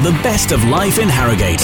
the best of life in Harrogate.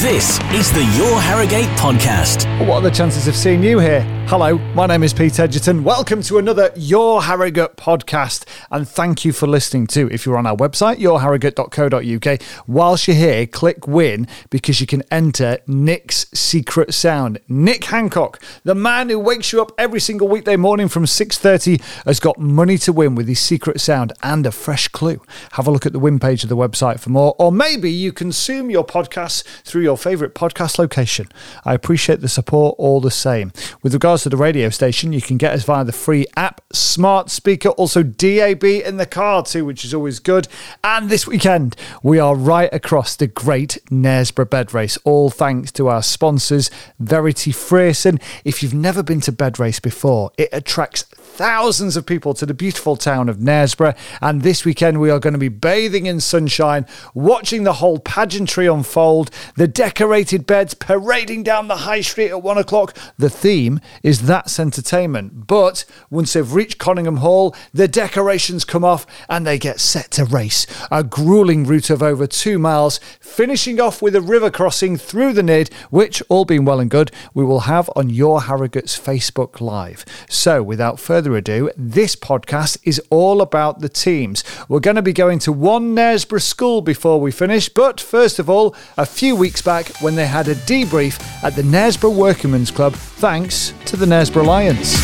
This is the Your Harrogate podcast. What are the chances of seeing you here? Hello, my name is Pete Egerton. Welcome to another Your Harrogate podcast, and thank you for listening too. If you're on our website, yourharrogate.co.uk, whilst you're here, click win because you can enter Nick's secret sound. Nick Hancock, the man who wakes you up every single weekday morning from 6:30, has got money to win with his secret sound and a fresh clue. Have a look at the win page of the website for more, or maybe you consume your podcasts through your favorite podcast location. I appreciate the support all the same. With regards to the radio station, you can get us via the free app, smart speaker, also DAB in the car too, which is always good. And this weekend, we are right across the great Knaresborough Bed Race, all thanks to our sponsors, Verity Frearson. If you've never been to Bed Race before, it attracts thousands of people to the beautiful town of Knaresborough. And this weekend, we are going to be bathing in sunshine, watching the whole pageantry unfold, the decorated beds parading down the high street at one o'clock. The theme is Is that's Entertainment. But once they've reached Conyngham Hall, the decorations come off and they get set to race. A grueling route of over two miles, finishing off with a river crossing through the Nidd, which, all being well and good, we will have on Your Harrogate's Facebook Live. So, without further ado, this podcast is all about the teams. We're going to be going to one Knaresborough school before we finish, but first of all, a few weeks back when they had a debrief at the Knaresborough Workingmen's Club, thanks to the Knaresborough Lions.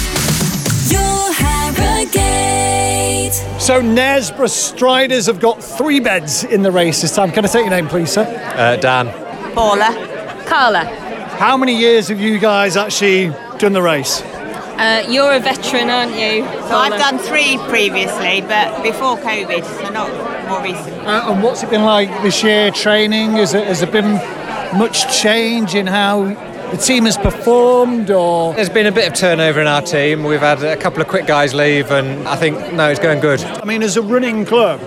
Your Harrogate. So, Knaresborough Striders have got three beds in the race this time. Can I take your name, please, sir? Uh, Dan. Paula. Carla. How many years have you guys actually done the race? Uh, you're a veteran, aren't you? So I've done three previously, but before COVID, so not more recent. Uh, and what's it been like this year training? Has, it, has there been much change in how the team has performed or There's been a bit of turnover in our team. We've had a couple of quick guys leave, and I think no, it's going good. I mean as a running club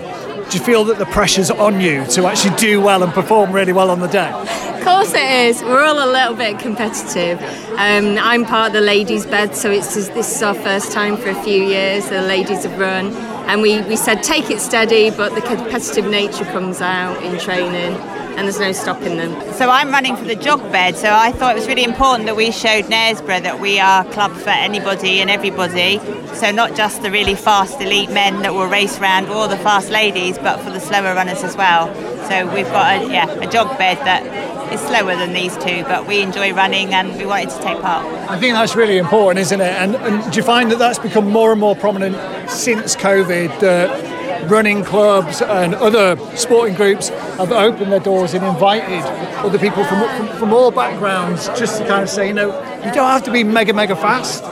do you feel that the pressure's on you to actually do well and perform really well on the day? Of course it is. We're all a little bit competitive. Um, I'm part of the ladies' bed, so it's just, this is our first time for a few years. The ladies have run, and we, we said take it steady, but the competitive nature comes out in training, and there's no stopping them. So I'm running for the jog bed, so I thought it was really important that we showed Knaresborough that we are a club for anybody and everybody. So not just the really fast elite men that will race round or the fast ladies, but for the slower runners as well. So we've got a, yeah, a jog bed that is slower than these two, but we enjoy running and we wanted to take part. I think that's really important, isn't it? And, and do you find that that's become more and more prominent since COVID? That running clubs and other sporting groups have opened their doors and invited other people from, from, from all backgrounds just to kind of say, you know, you don't have to be mega, mega fast.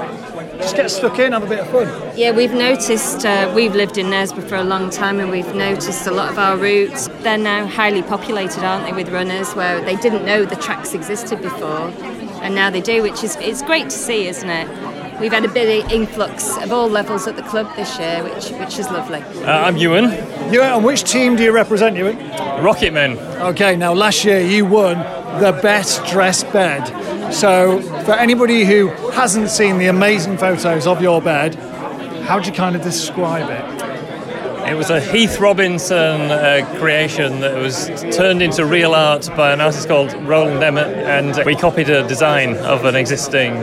Just get stuck in, have a bit of fun. Yeah, we've noticed, uh, we've lived in Knaresborough for a long time and we've noticed a lot of our routes, they're now highly populated, aren't they, with runners where they didn't know the tracks existed before and now they do, which is it's great to see, isn't it? We've had a bit of influx of all levels at the club this year, which which is lovely. Uh, I'm Ewan, Ewan, and which team do you represent, Ewan? Rocketman. Okay, now last year you won the best dressed bed. So, for anybody who hasn't seen the amazing photos of your bed, how do you kind of describe it? It was a Heath Robinson uh, creation that was turned into real art by an artist called Rowland Emett, and we copied a design of an existing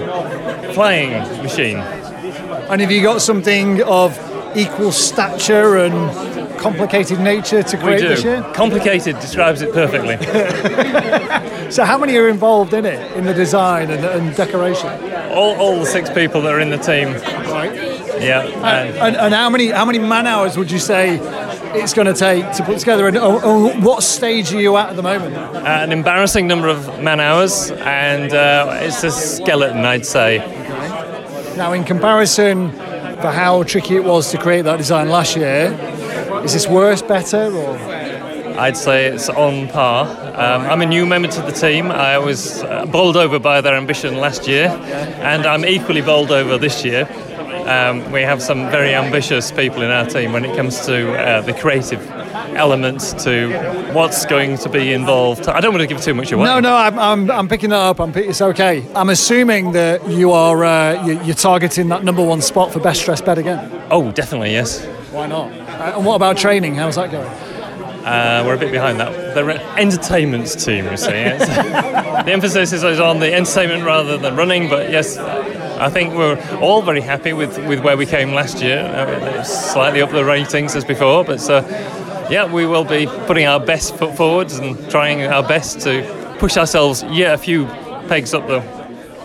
flying machine. And have you got something of equal stature and complicated nature to create this year? Complicated describes it perfectly. So, how many are involved in it, in the design and, and decoration? all, all the six people that are in the team. Right. Yeah. Uh, and And, and how many how many man hours would you say it's going to take to put together? And oh, oh, what stage are you at at the moment? an embarrassing number of man hours, and uh, it's a skeleton, I'd say. Okay. Now, in comparison for how tricky it was to create that design last year, is this worse, better, or? I'd say it's on par. Um, I'm a new member to the team. I was uh, bowled over by their ambition last year, and I'm equally bowled over this year. Um, we have some very ambitious people in our team when it comes to uh, the creative elements to what's going to be involved. I don't want to give too much away. No, no, I'm, I'm, I'm picking that up. I'm, it's okay. I'm assuming that you are uh, you, you're targeting that number one spot for best dressed bed again. Oh, definitely, yes. Why not? Uh, and what about training? How's that going? Uh, we're a bit behind that. They're an entertainment team, you see. It's- the emphasis is on the entertainment rather than running, but yes, I think we're all very happy with, with where we came last year. Uh, it's slightly up the ratings as before, but uh, yeah, we will be putting our best foot forwards and trying our best to push ourselves yet a few pegs up the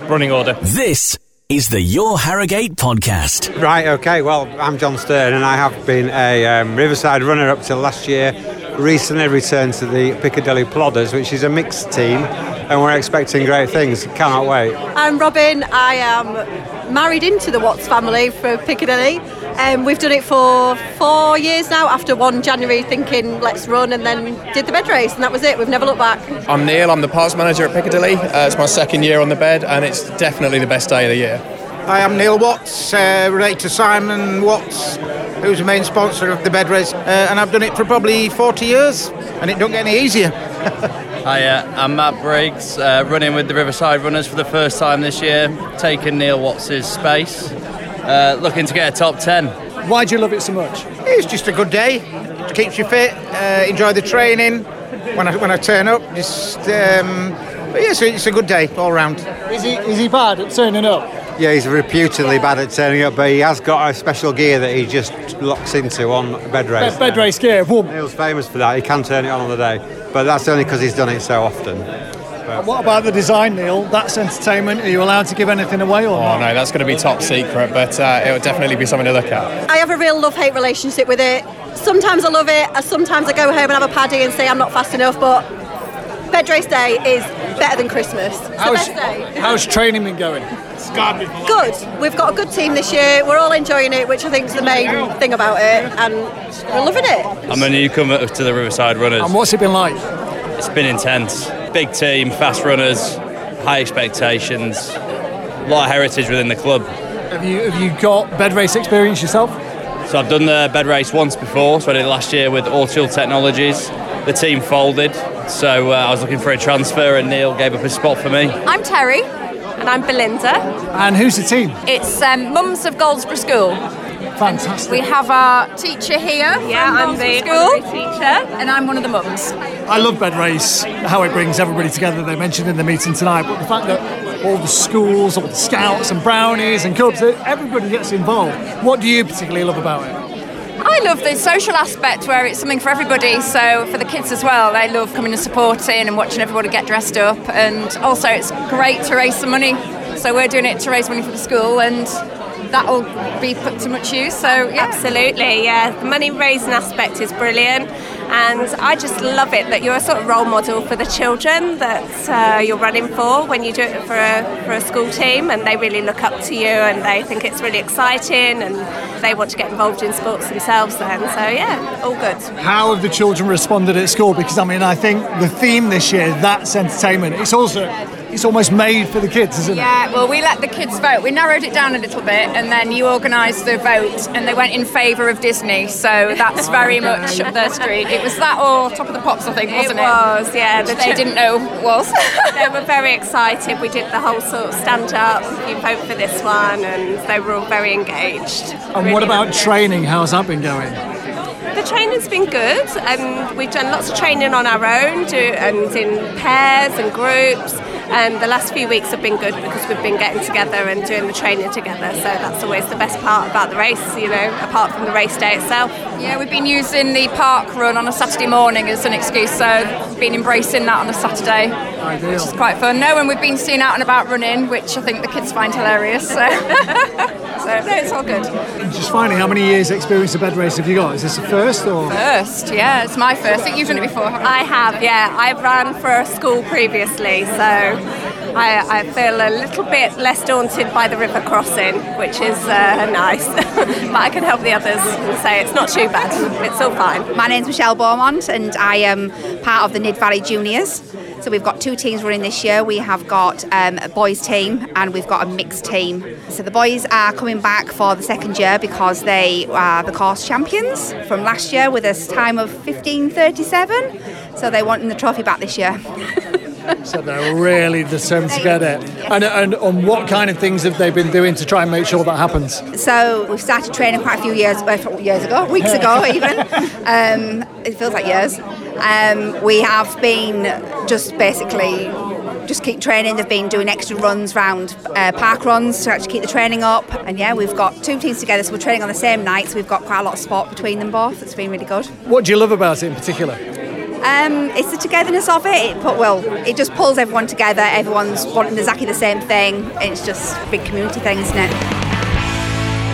running order. This is the Your Harrogate podcast. Right, okay. Well, I'm John Stern and I have been a um, Riverside runner up till last year. Recently returned to the Piccadilly Plodders, which is a mixed team, and we're expecting great things. Cannot wait. I'm Robin. I am married into the Watts family for Piccadilly. Um, we've done it for four years now after 1 January thinking let's run and then did the bed race and that was it. We've never looked back. I'm Neil, I'm the parts manager at Piccadilly. Uh, it's my second year on the bed and it's definitely the best day of the year. I am Neil Watts, uh, related to Simon Watts, who's the main sponsor of the bed race, uh, and I've done it for probably 40 years, and it don't get any easier. Hi, uh, I'm Matt Briggs, uh, running with the Riverside Runners for the first time this year, taking Neil Watts' space, uh, looking to get a top 10. Why do you love it so much? It's just a good day. It keeps you fit. Uh, enjoy the training. When I when I turn up, just um, but yeah, so it's a good day all round. Is he is he bad at turning up? Yeah, he's reputedly bad at turning up, but he has got a special gear that he just locks into on bed race. Bed, bed race gear. Whoop. Neil's famous for that. He can turn it on on the day, but that's only because he's done it so often. What about the design, Neil? That's entertainment. Are you allowed to give anything away or Oh not? no, that's going to be top secret, but uh, it'll definitely be something to look at. I have a real love hate relationship with it. Sometimes I love it, and sometimes I go home and have a paddy and say I'm not fast enough, but bed race day is better than Christmas. It's the How's, best day. how's training been going? Good. We've got a good team this year. We're all enjoying it, which I think is the main thing about it, and we're loving it. I'm a newcomer to the Riverside Runners. And what's it been like? It's been intense. Big team, fast runners, high expectations, a lot of heritage within the club. Have you have you got bed race experience yourself? So I've done the bed race once before, so I did it last year with Orchil Technologies. The team folded, so uh, I was looking for a transfer and Neil gave up his spot for me. I'm Terry, and I'm Belinda. And who's the team? It's um, Mums of Goldsborough School. Fantastic. We have our teacher here. Yeah, I'm the School, teacher. and I'm one of the mums. I love bed race, how it brings everybody together. They mentioned in the meeting tonight, but the fact that all the schools, all the scouts and brownies and cubs, everybody gets involved. What do you particularly love about it? I love the social aspect where it's something for everybody. So for the kids as well, they love coming and supporting and watching everybody get dressed up. And also, it's great to raise some money. So we're doing it to raise money for the school, and that'll be put to much use. So yeah. Absolutely, yeah. The money raising aspect is brilliant, and I just love it that you're a sort of role model for the children that uh, you're running for when you do it for a, for a school team, and they really look up to you and they think it's really exciting and they want to get involved in sports themselves then. So, yeah, all good. How have the children responded at school? Because I mean, I think the theme this year, that's entertainment. It's also, it's almost made for the kids, isn't it? Yeah, well, we let the kids vote. We narrowed it down a little bit, and then you organised the vote, and they went in favour of Disney. So that's oh, very much up their street. It was that or Top of the Pops, I think, wasn't it? it was, yeah. Which the they ch- didn't know was. they were very excited. We did the whole sort of stand up, you vote for this one, and they were all very engaged. And what about training? How's that been going? The training's been good, and we've done lots of training on our own, do, and in pairs and groups. And the last few weeks have been good because we've been getting together and doing the training together. So that's always the best part about the race, you know, apart from the race day itself. Yeah, we've been using the park run on a Saturday morning as an excuse, so we've been embracing that on a Saturday, Ideal. which is quite fun. No, and we've been seeing out and about running, which I think the kids find hilarious. So, so no, it's all good. Just finding how many years' experience of bed race have you got? Is this the first or? First, yeah, it's my first. I think you've done it before. I have, yeah. I've ran for a school previously, so I, I feel a little bit less daunted by the river crossing, which is uh, nice. but I can help the others and say it's not too bad. It's all fine. My name's Michelle Beaumont and I am part of the Nidd Valley Juniors. So we've got two teams running this year. We have got um, a boys team and we've got a mixed team. So the boys are coming back for the second year because they are the course champions from last year with a time of 15.37. So they're wanting the trophy back this year. So they're really determined to get it. And, and on what kind of things have they been doing to try and make sure that happens? So we've started training quite a few years, well, years ago, weeks ago even. Um, it feels like years. Um, we have been just basically just keep training. They've been doing extra runs round uh, park runs to actually keep the training up. And yeah, we've got two teams together, so we're training on the same night. So we've got quite a lot of sport between them both. It's been really good. What do you love about it in particular? Um, it's the togetherness of it. it put, well, it just pulls everyone together. Everyone's wanting exactly the same thing. It's just a big community thing, isn't it?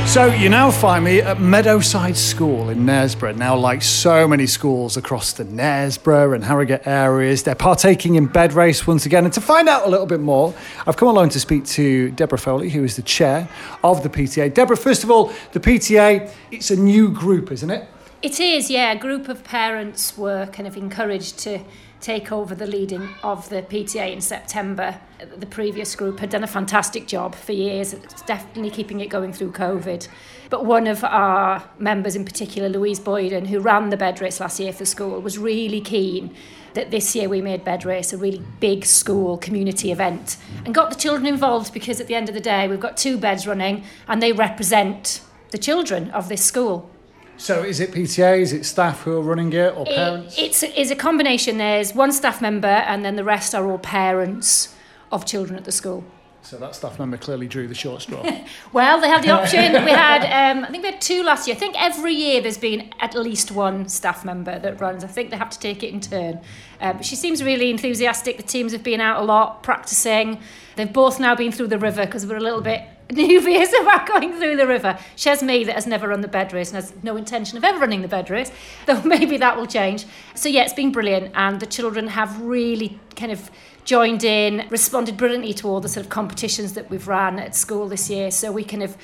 So you now find me at Meadowside School in Knaresborough. Now, like so many schools across the Knaresborough and Harrogate areas, they're partaking in bed race once again. And to find out a little bit more, I've come along to speak to Deborah Foley, who is the chair of the PTA. Deborah, first of all, the PTA, it's a new group, isn't it? It is, yeah. A group of parents were kind of encouraged to take over the leading of the PTA in September. The previous group had done a fantastic job for years, definitely keeping it going through COVID. But one of our members in particular, Louise Boyden, who ran the bed race last year for school, was really keen that this year we made bed race a really big school community event and got the children involved because at the end of the day we've got two beds running and they represent the children of this school. So is it PTA, is it staff who are running it, or It- parents? it's, it's a combination. There's one staff member, and then the rest are all parents of children at the school. So that staff member clearly drew the short straw. Well, they had the option. we had, um, I think we had two last year. I think every year there's been at least one staff member that runs. I think they have to take it in turn. Uh, but she seems really enthusiastic. The teams have been out a lot practicing. They've both now been through the river because we're a little bit dubious about going through the river. Shez me that has never run the bed race and has no intention of ever running the bed race, though maybe that will change. So yeah, it's been brilliant, and the children have really kind of joined in, responded brilliantly to all the sort of competitions that we've ran at school this year. So we kind of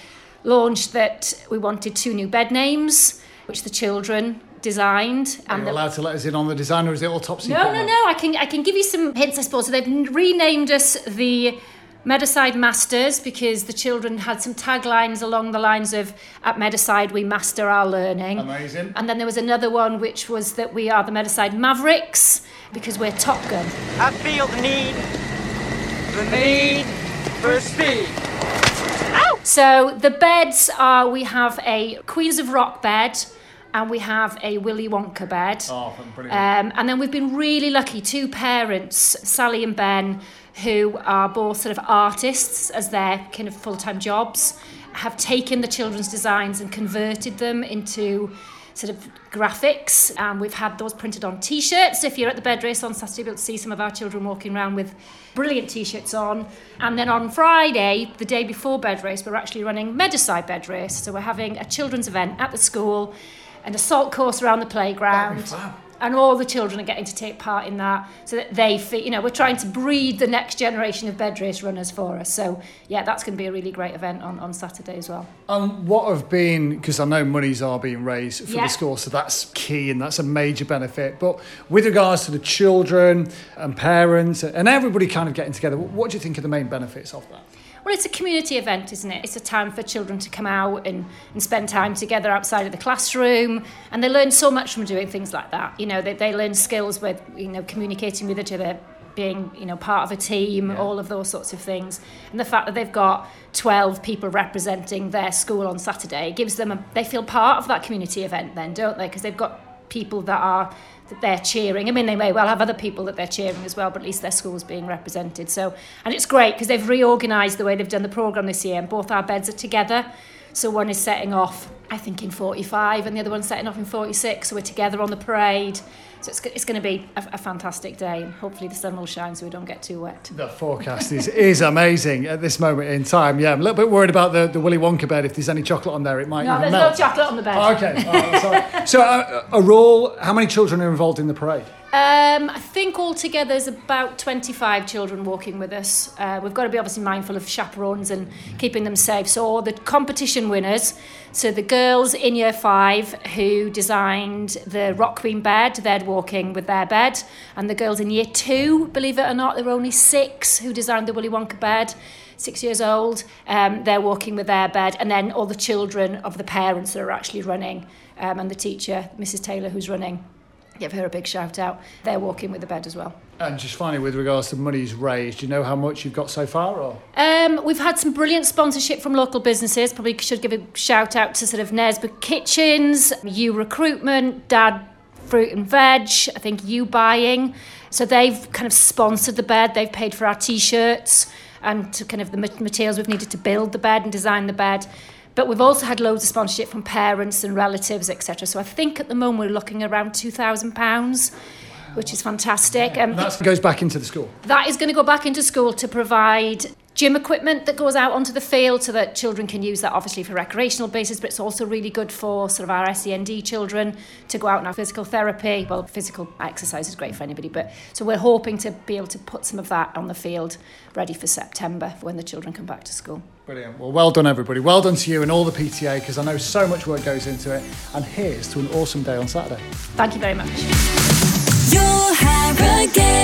launched that we wanted two new bed names, which the children designed, Are you the- allowed to let us in on the design, or is it secret? no, no, no. I can I can give you some hints, I suppose. So they've renamed us the Meadowside Masters because the children had some taglines along the lines of "At Meadowside, we master our learning." Amazing. And then there was another one which was that we are the Meadowside Mavericks because we're Top Gun. I feel the need, the need for speed. So the beds are we have a Queens of Rock bed and we have a Willy Wonka bed. Oh, brilliant. Um, and then we've been really lucky, two parents, Sally and Ben, who are both sort of artists as their kind of full time jobs, have taken the children's designs and converted them into sort of graphics. And we've had those printed on t shirts. If you're at the bed race on Saturday, you'll see some of our children walking around with brilliant t shirts on. And then on Friday, the day before bed race, we're actually running Meadowside bed race. So we're having a children's event at the school and a salt course around the playground. And all the children are getting to take part in that so that they feel, you know, we're trying to breed the next generation of bed race runners for us. So, yeah, that's going to be a really great event on, on Saturday as well. And what have been, because I know monies are being raised for Yeah. the school, so that's key and that's a major benefit. But with regards to the children and parents and everybody kind of getting together, what do you think are the main benefits of that? Well, it's a community event, isn't it? It's a time for children to come out and, and spend time together outside of the classroom. And they learn so much from doing things like that. You know, they, they learn skills with, you know, communicating with each other, being, you know, part of a team, all of those sorts of things. And the fact that they've got 12 people representing their school on Saturday gives them, a, they feel part of that community event then, don't they? Because they've got people that are they're cheering. I mean, they may well have other people that they're cheering as well, but at least their school's being represented. So, and it's great because they've reorganised the way they've done the programme this year, and both our beds are together. So one is setting off, I think, in 45, and the other one's setting off in 46. So we're together on the parade. So it's, it's going to be a, a fantastic day, and hopefully the sun will shine so we don't get too wet. The forecast is, is amazing at this moment in time. Yeah, I'm a little bit worried about the, the Willy Wonka bed. If there's any chocolate on there, it might No, there's no chocolate on the bed. Oh, okay. Sorry. so, uh, a role, how many children are involved in the parade? Um, I think altogether there's about 25 children walking with us. Uh, we've got to be obviously mindful of chaperones and keeping them safe. So the competition winners, so the girls in year five who designed the Rock Queen bed, they're walking with their bed. And the girls in year two, believe it or not, there were only six who designed the Willy Wonka bed. Six years old, um, they're walking with their bed, and then all the children of the parents that are actually running, um, and the teacher, Mrs. Taylor, who's running give her a big shout out. They're walking with the bed as well. And just finally, with regards to monies raised, do you know how much you've got so far? Or Um, we've had some brilliant sponsorship from local businesses. Probably should give a shout out to sort of Nesbitt Kitchens, You Recruitment, Dad Fruit and Veg, I think You Buying. So they've kind of sponsored the bed, they've paid for our t shirts and to kind of the materials we've needed to build the bed and design the bed. But we've also had loads of sponsorship from parents and relatives, etc. So I think at the moment we're looking around £2,000, which is fantastic. Um, that goes back into the school. that is going to go back into school to provide gym equipment that goes out onto the field so that children can use that obviously for recreational basis, but it's also really good for sort of our SEND children to go out and have physical therapy. Well, physical exercise is great for anybody, but so we're hoping to be able to put some of that on the field ready for September for when the children come back to school. Brilliant. Well, well done, everybody. Well done to you and all the PTA because I know so much work goes into it. And here's to an awesome day on Saturday. Thank you very much. Your Harrogate.